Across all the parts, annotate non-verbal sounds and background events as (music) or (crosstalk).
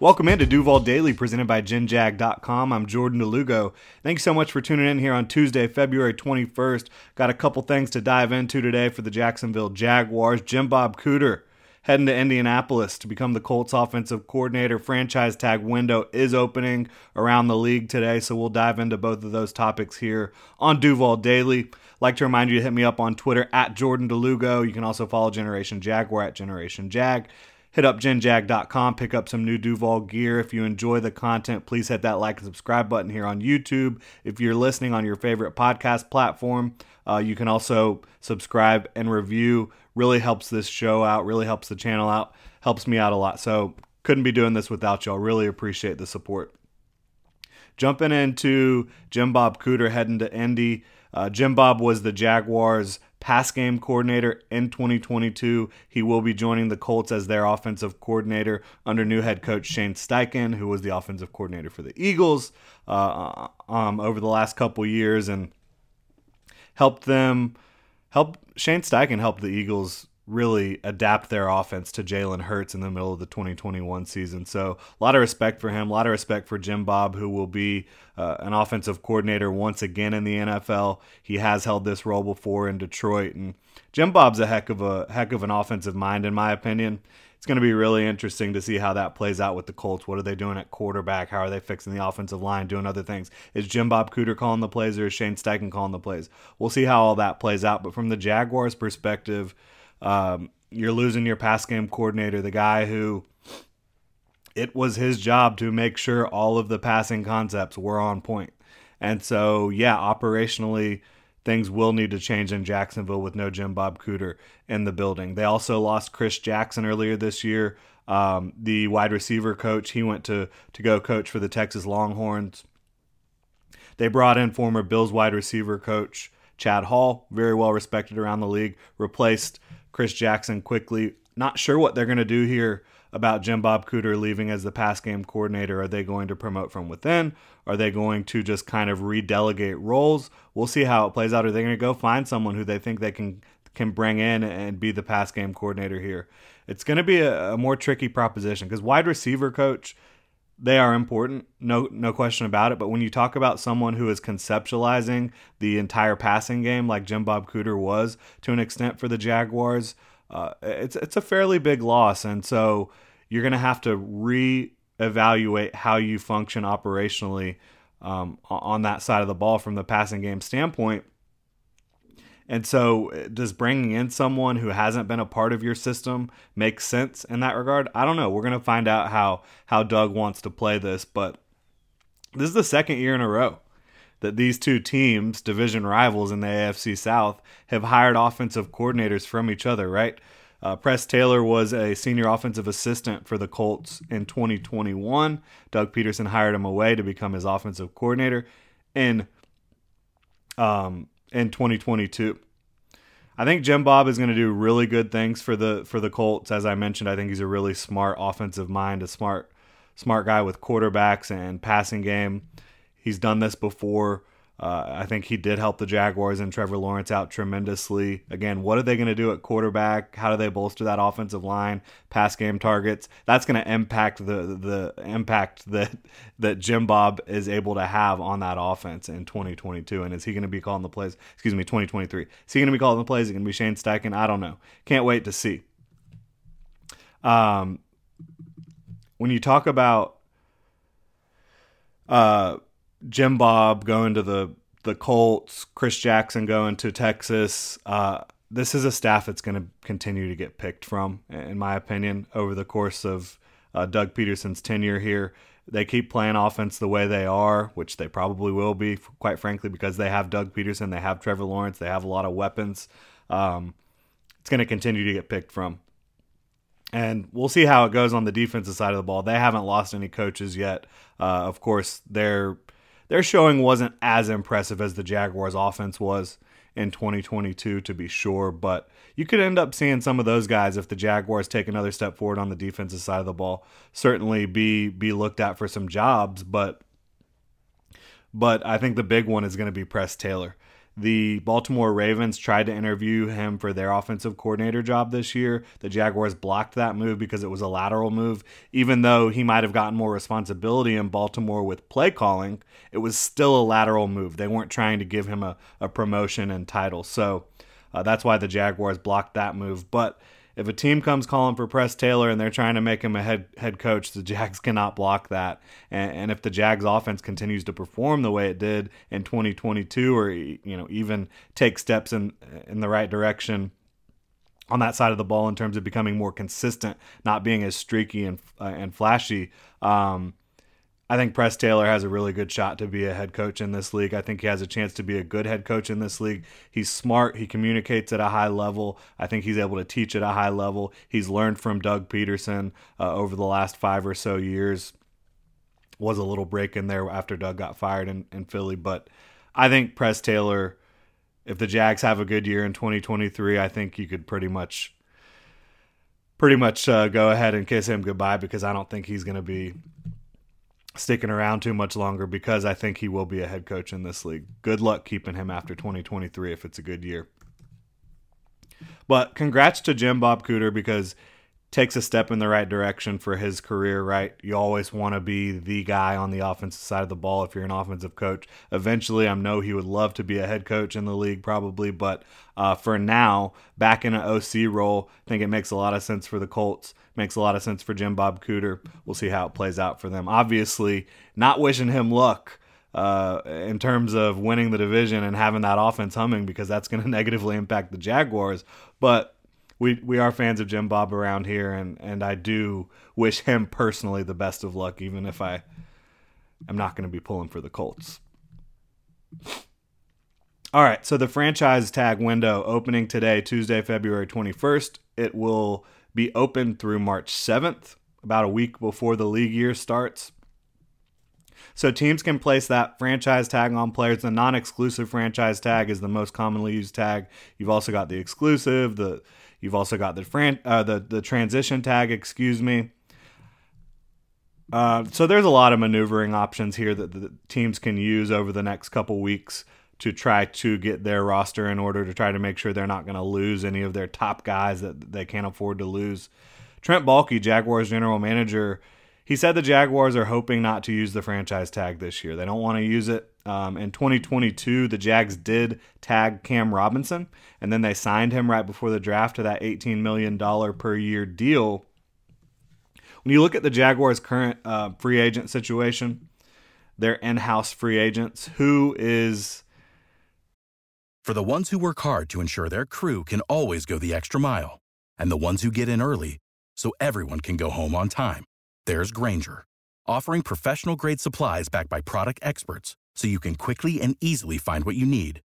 Welcome into Duval Daily, presented by GenJag.com. I'm Jordan de Lugo. Thanks so much for tuning in here on Tuesday, February 21st. Got a couple things to dive into today for the Jacksonville Jaguars. Jim Bob Cooter heading to Indianapolis to become the Colts offensive coordinator. Franchise tag window is opening around the league today, so we'll dive into both of those topics here on Duval Daily. Like to remind you to hit me up on Twitter at Jordan de Lugo. You can also follow Generation Jaguar at Generation Jag hit up genjag.com, pick up some new Duval gear. If you enjoy the content, please hit that like and subscribe button here on YouTube. If you're listening on your favorite podcast platform, uh, you can also subscribe and review. Really helps this show out, really helps the channel out, helps me out a lot. So couldn't be doing this without y'all. Really appreciate the support. Jumping into Jim Bob Cooter heading to Indy. Uh, Jim Bob was the Jaguars' pass game coordinator in 2022. He will be joining the Colts as their offensive coordinator under new head coach Shane Steichen, who was the offensive coordinator for the Eagles uh, um, over the last couple years and helped them help Shane Steichen helped the Eagles really adapt their offense to Jalen Hurts in the middle of the 2021 season. So a lot of respect for him, a lot of respect for Jim Bob, who will be uh, an offensive coordinator once again in the NFL. He has held this role before in Detroit, and Jim Bob's a heck of a heck of an offensive mind, in my opinion. It's going to be really interesting to see how that plays out with the Colts. What are they doing at quarterback? How are they fixing the offensive line, doing other things? Is Jim Bob Cooter calling the plays or is Shane Steichen calling the plays? We'll see how all that plays out. But from the Jaguars' perspective, um, you're losing your pass game coordinator, the guy who it was his job to make sure all of the passing concepts were on point. And so, yeah, operationally, things will need to change in Jacksonville with no Jim Bob Cooter in the building. They also lost Chris Jackson earlier this year, um, the wide receiver coach. He went to to go coach for the Texas Longhorns. They brought in former Bills wide receiver coach Chad Hall, very well respected around the league, replaced Chris Jackson quickly. Not sure what they're going to do here about Jim Bob Cooter leaving as the pass game coordinator. Are they going to promote from within? Are they going to just kind of redelegate roles? We'll see how it plays out. Are they going to go find someone who they think they can can bring in and be the pass game coordinator here? It's going to be a, a more tricky proposition because wide receiver coach they are important, no no question about it. But when you talk about someone who is conceptualizing the entire passing game, like Jim Bob Cooter was to an extent for the Jaguars, uh, it's it's a fairly big loss, and so you're going to have to reevaluate how you function operationally um, on that side of the ball from the passing game standpoint. And so, uh, does bringing in someone who hasn't been a part of your system make sense in that regard? I don't know. We're going to find out how how Doug wants to play this, but this is the second year in a row that these two teams, division rivals in the AFC South, have hired offensive coordinators from each other, right? Uh, Press Taylor was a senior offensive assistant for the Colts in 2021. Doug Pederson hired him away to become his offensive coordinator in um, in 2022. I think Jim Bob is going to do really good things for the for the Colts. As I mentioned, I think he's a really smart offensive mind, a smart smart guy with quarterbacks and passing game. He's done this before. Uh, I think he did help the Jaguars and Trevor Lawrence out tremendously. Again, what are they going to do at quarterback? How do they bolster that offensive line? Pass game targets. That's going to impact the the impact that that Jim Bob is able to have on that offense in 2022. And is he going to be calling the plays? Excuse me, 2023. Is he going to be calling the plays? Is it going to be Shane Steichen? I don't know. Can't wait to see. Um, when you talk about uh Jim Bob going to the the Colts, Chris Jackson going to Texas. Uh, this is a staff that's going to continue to get picked from, in my opinion, over the course of uh, Doug Pederson's tenure here. They keep playing offense the way they are, which they probably will be, quite frankly, because they have Doug Pederson, they have Trevor Lawrence, they have a lot of weapons. Um, it's going to continue to get picked from. And we'll see how it goes on the defensive side of the ball. They haven't lost any coaches yet. Uh, of course, their their showing wasn't as impressive as the Jaguars' offense was in 2022, to be sure. But you could end up seeing some of those guys if the Jaguars take another step forward on the defensive side of the ball. Certainly be be looked at for some jobs, but but I think the big one is going to be Press Taylor. The Baltimore Ravens tried to interview him for their offensive coordinator job this year. The Jaguars blocked that move because it was a lateral move. Even though he might have gotten more responsibility in Baltimore with play calling, it was still a lateral move. They weren't trying to give him a, a promotion and title. So uh, that's why the Jaguars blocked that move. But if a team comes calling for Press Taylor and they're trying to make him a head head coach, the Jags (laughs) cannot block that. And, and, if the Jags offense continues to perform the way it did in 2022, or you know even take steps in in the right direction on that side of the ball in terms of becoming more consistent, not being as streaky and uh, and flashy. Um, I think Press Taylor has a really good shot to be a head coach in this league. I think he has a chance to be a good head coach in this league. He's smart. He communicates at a high level. I think he's able to teach at a high level. He's learned from Doug Pederson uh, over the last five or so years. Was a little break in there after Doug got fired in, in Philly, but I think Press Taylor, if the Jags have a good year in 2023, I think you could pretty much, pretty much uh, go ahead and kiss him goodbye because I don't think he's going to be sticking around too much longer because I think he will be a head coach in this league. Good luck keeping him after 2023 if it's a good year. But congrats to Jim Bob Cooter because takes a step in the right direction for his career, right? You always want to be the guy on the offensive side of the ball if you're an offensive coach. Eventually, I know he would love to be a head coach in the league, probably, but uh, for now, back in an OC role, I think it makes a lot of sense for the Colts. Makes a lot of sense for Jim Bob Cooter. We'll see how it plays out for them. Obviously, not wishing him luck. Uh, in terms of winning the division and having that offense humming because that's going (laughs) to negatively impact the Jaguars. But we we are fans of Jim Bob around here, and and I do wish him personally the best of luck, even if I am not going to be pulling for the Colts. All right, so the franchise tag window opening today, Tuesday, February 21st. It will be open through March 7th, about a week before the league year starts. So teams can place that franchise tag on players. The non-exclusive franchise tag is the most commonly used tag. You've also got the exclusive, the You've also got the fran- uh, the the transition tag, excuse me. Uh, so there's a lot of maneuvering options here that the teams can use over the next couple weeks to try to get their roster in order to try to make sure they're not going to lose any of their top guys that they can't afford to lose. Trent Baalke, Jaguars general manager, he said the Jaguars are hoping not to use the franchise tag this year. They don't want to use it. Um, in 2022, the Jags did tag Cam Robinson, and then they signed him right before the draft to that $18 million per year deal. When you look at the Jaguars' current uh, free agent situation, their in house free agents, who is. For the ones who work hard to ensure their crew can always go the extra mile, and the ones who get in early so everyone can go home on time there's Grainger, offering professional grade supplies backed by product experts so you can quickly and easily find what you need.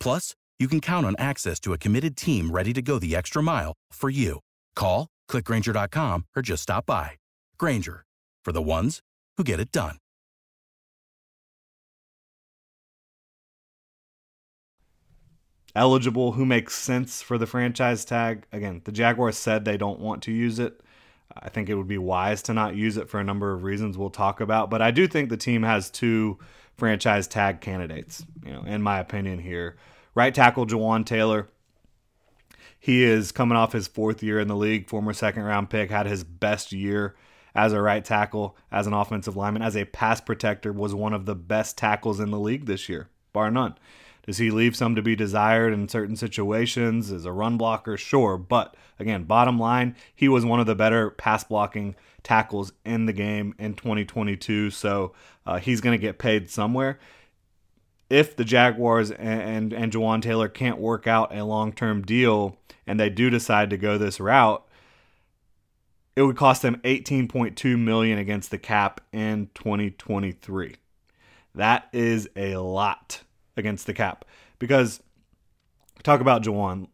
Plus, you can count on access to a committed team ready to go the extra mile for you. Call, clickgrainger.com, or just stop by. Grainger, for the ones who get it done. Eligible, who makes sense for the franchise tag. Again, the Jaguars said they don't want to use it. I think it would be wise to not use it for a number of reasons we'll talk about. But I do think the team has two franchise tag candidates, you know, in my opinion here. Right tackle Jawaan Taylor. He is coming off his fourth year in the league, former second round pick, had his best year as a right tackle, as an offensive lineman, as a pass protector, was one of the best tackles in the league this year, bar none. Does he leave some to be desired in certain situations? As a run blocker, sure. But again, bottom line, he was one of the better pass blocking tackles in the game in 2022. So uh, he's going to get paid somewhere. If the Jaguars and, and, and Jawaan Taylor can't work out a long term deal and they do decide to go this route, it would cost them 18.2 million against the cap in 2023. That is a lot against the cap because talk about Jawaan.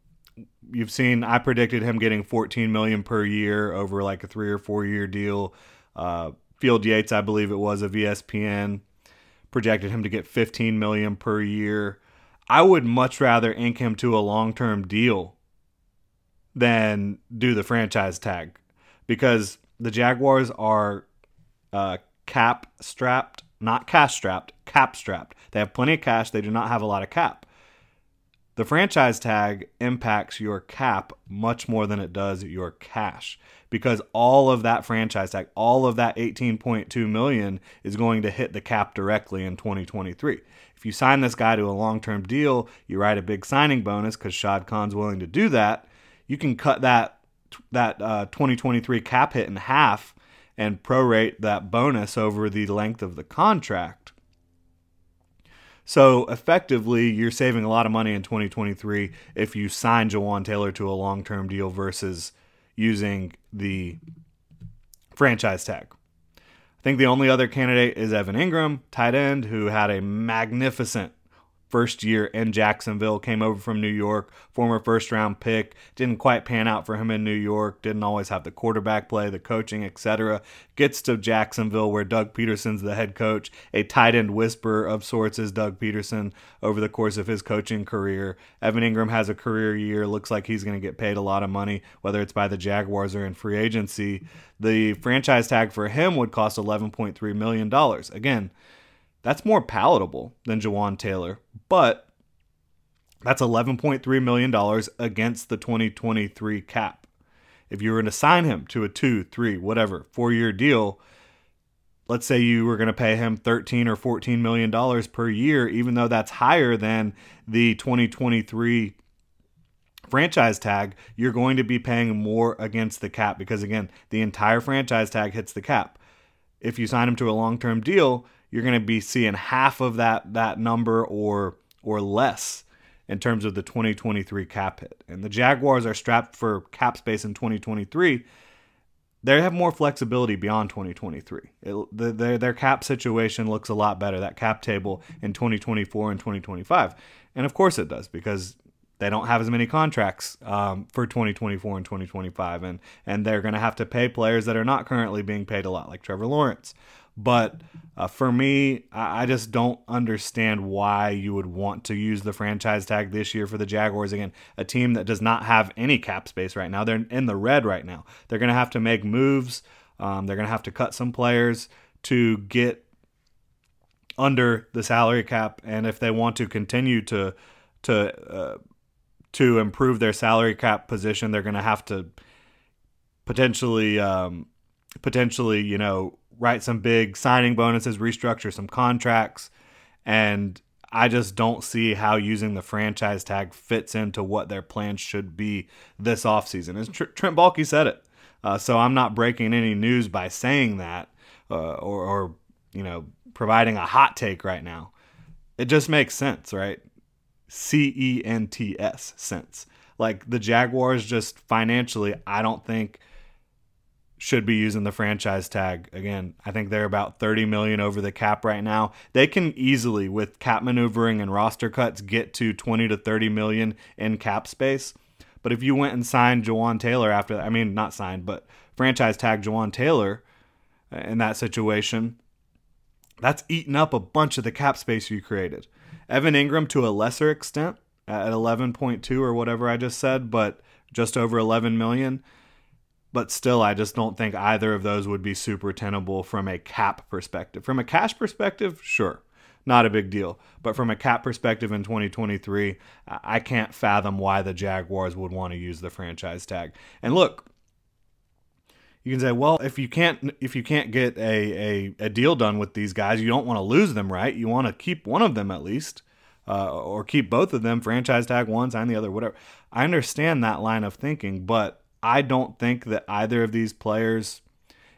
you've seen I predicted him getting 14 million per year over like a three or four year deal. Uh, Field Yates, I believe it was of ESPN, projected him to get 15 million per year. I would much rather ink him to a long term deal than do the franchise tag because the Jaguars are uh, cap strapped, not cash strapped, cap strapped. They have plenty of cash. They do not have a lot of cap. The franchise tag impacts your cap much more than it does your cash because all of that franchise tag, all of that 18.2 million is going to hit the cap directly in 2023. If you sign this guy to a long-term deal, you write a big signing bonus cuz Shad Khan's willing to do that, you can cut that that uh, 2023 cap hit in half and prorate that bonus over the length of the contract. So effectively, you're saving a lot of money in 2023 if you sign Jawaan Taylor to a long term deal versus using the franchise tag. I think the only other candidate is Evan Engram, tight end, who had a magnificent first year in Jacksonville, came over from New York, former first round pick. Didn't quite pan out for him in New York, didn't always have the quarterback play, the coaching, etc. Gets to Jacksonville where Doug Pederson's the head coach. A tight end whisperer of sorts is Doug Pederson over the course of his coaching career. Evan Engram has a career year, looks like he's going to get paid a lot of money, whether it's by the Jaguars or in free agency. The franchise tag for him would cost $11.3 million. Again, that's more palatable than Jawaan Taylor, but that's $11.3 million against the 2023 cap. If you were to sign him to a two, three, whatever, four year deal, let's say you were going to pay him 13 or 14 million dollars per year even though that's higher than the 2023 franchise tag you're going to be paying more against the cap because again the entire franchise tag hits the cap if you sign him to a long-term deal you're going to be seeing half of that that number or or less in terms of the 2023 cap hit. And the Jaguars are strapped for cap space in 2023. They have more flexibility beyond 2023. It, the, their, their cap situation looks a lot better, that cap table in 2024 and 2025. And of course it does because they don't have as many contracts um, for 2024 and 2025. And, and they're going to have to pay players that are not currently being paid a lot, like Trevor Lawrence. But uh, for me, I just don't understand why you would want to use the franchise tag this year for the Jaguars. Again, a team that does not have any cap space right now. They're in the red right now. They're going to have to make moves. Um, they're going to have to cut some players to get under the salary cap, and if they want to continue to to uh, to improve their salary cap position, they're going to have to potentially um, potentially you know write some big signing bonuses, restructure some contracts, and I just don't see how using the franchise tag fits into what their plans should be this offseason. As Trent Baalke said it. Uh, so I'm not breaking any news by saying that uh, or, or, you know, providing a hot take right now. It just makes sense, right? C E N T S, sense. Like the Jaguars just financially, I don't think – should be using the franchise tag. Again, I think they're about 30 million over the cap right now. They can easily with cap maneuvering and roster cuts get to 20 to 30 million in cap space. But if you went and signed Jawaan Taylor after I mean not signed, but franchise tag Jawaan Taylor uh, in that situation, that's eaten up a bunch of the cap space you created. Evan Engram to a lesser extent at 11.2 or whatever I just said, but just over 11 million but still, I just don't think either of those would be super tenable from a cap perspective. From a cash perspective, sure, not a big deal. But from a cap perspective in 2023, I can't fathom why the Jaguars would want to use the franchise tag. And look, you can say, well, if you can't if you can't get a, a, a deal done with these guys, you don't want to lose them, right? You want to keep one of them at least. Uh, or keep both of them, franchise tag one, sign the other, whatever. I understand that line of thinking, but I don't think that either of these players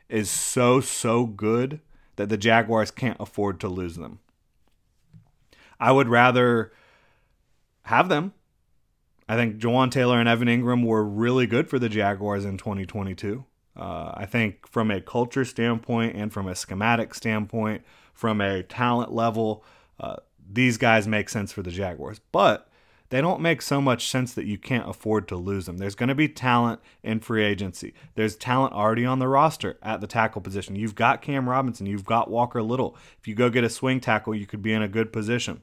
is so, so good that the Jaguars can't afford to lose them. I would rather have them. I think Jawaan Taylor and Evan Engram were really good for the Jaguars in 2022. Uh, I think from a culture standpoint and from a schematic standpoint, from a talent level, uh, these guys make sense for the Jaguars. But they don't make so much sense that you can't afford to lose them. There's going to be talent in free agency. There's talent already on the roster at the tackle position. You've got Cam Robinson, you've got Walker Little. If you go get a swing tackle, you could be in a good position.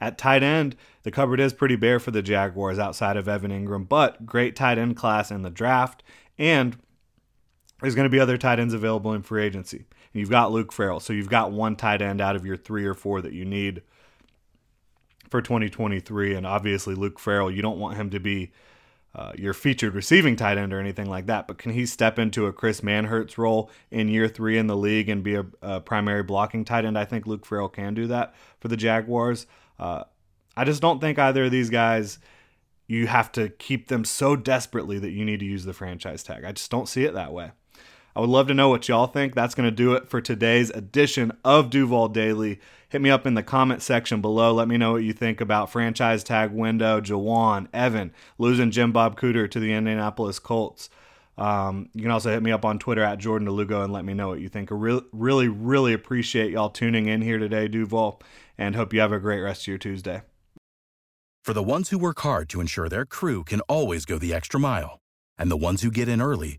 At tight end, the cupboard is pretty bare for the Jaguars outside of Evan Engram, but great tight end class in the draft, and there's going to be other tight ends available in free agency. And you've got Luke Farrell, so you've got one tight end out of your three or four that you need for 2023. And obviously, Luke Farrell, you don't want him to be uh, your featured receiving tight end or anything like that, but can he step into a Chris Manhertz role in year three in the league and be a, a primary blocking tight end? I think Luke Farrell can do that for the Jaguars. Uh, I just don't think either of these guys. You have to keep them so desperately that you need to use the franchise tag. I just don't see it that way. I would love to know what y'all think. That's going to do it for today's edition of Duval Daily. Hit me up in the comment section below. Let me know what you think about franchise tag window, Jawaan, Evan, losing Jim Bob Cooter to the Indianapolis Colts. Um, you can also hit me up on Twitter at Jordan de Lugo and let me know what you think. I really, really, really appreciate y'all tuning in here today, Duval, and hope you have a great rest of your Tuesday. For the ones who work hard to ensure their crew can always go the extra mile, and the ones who get in early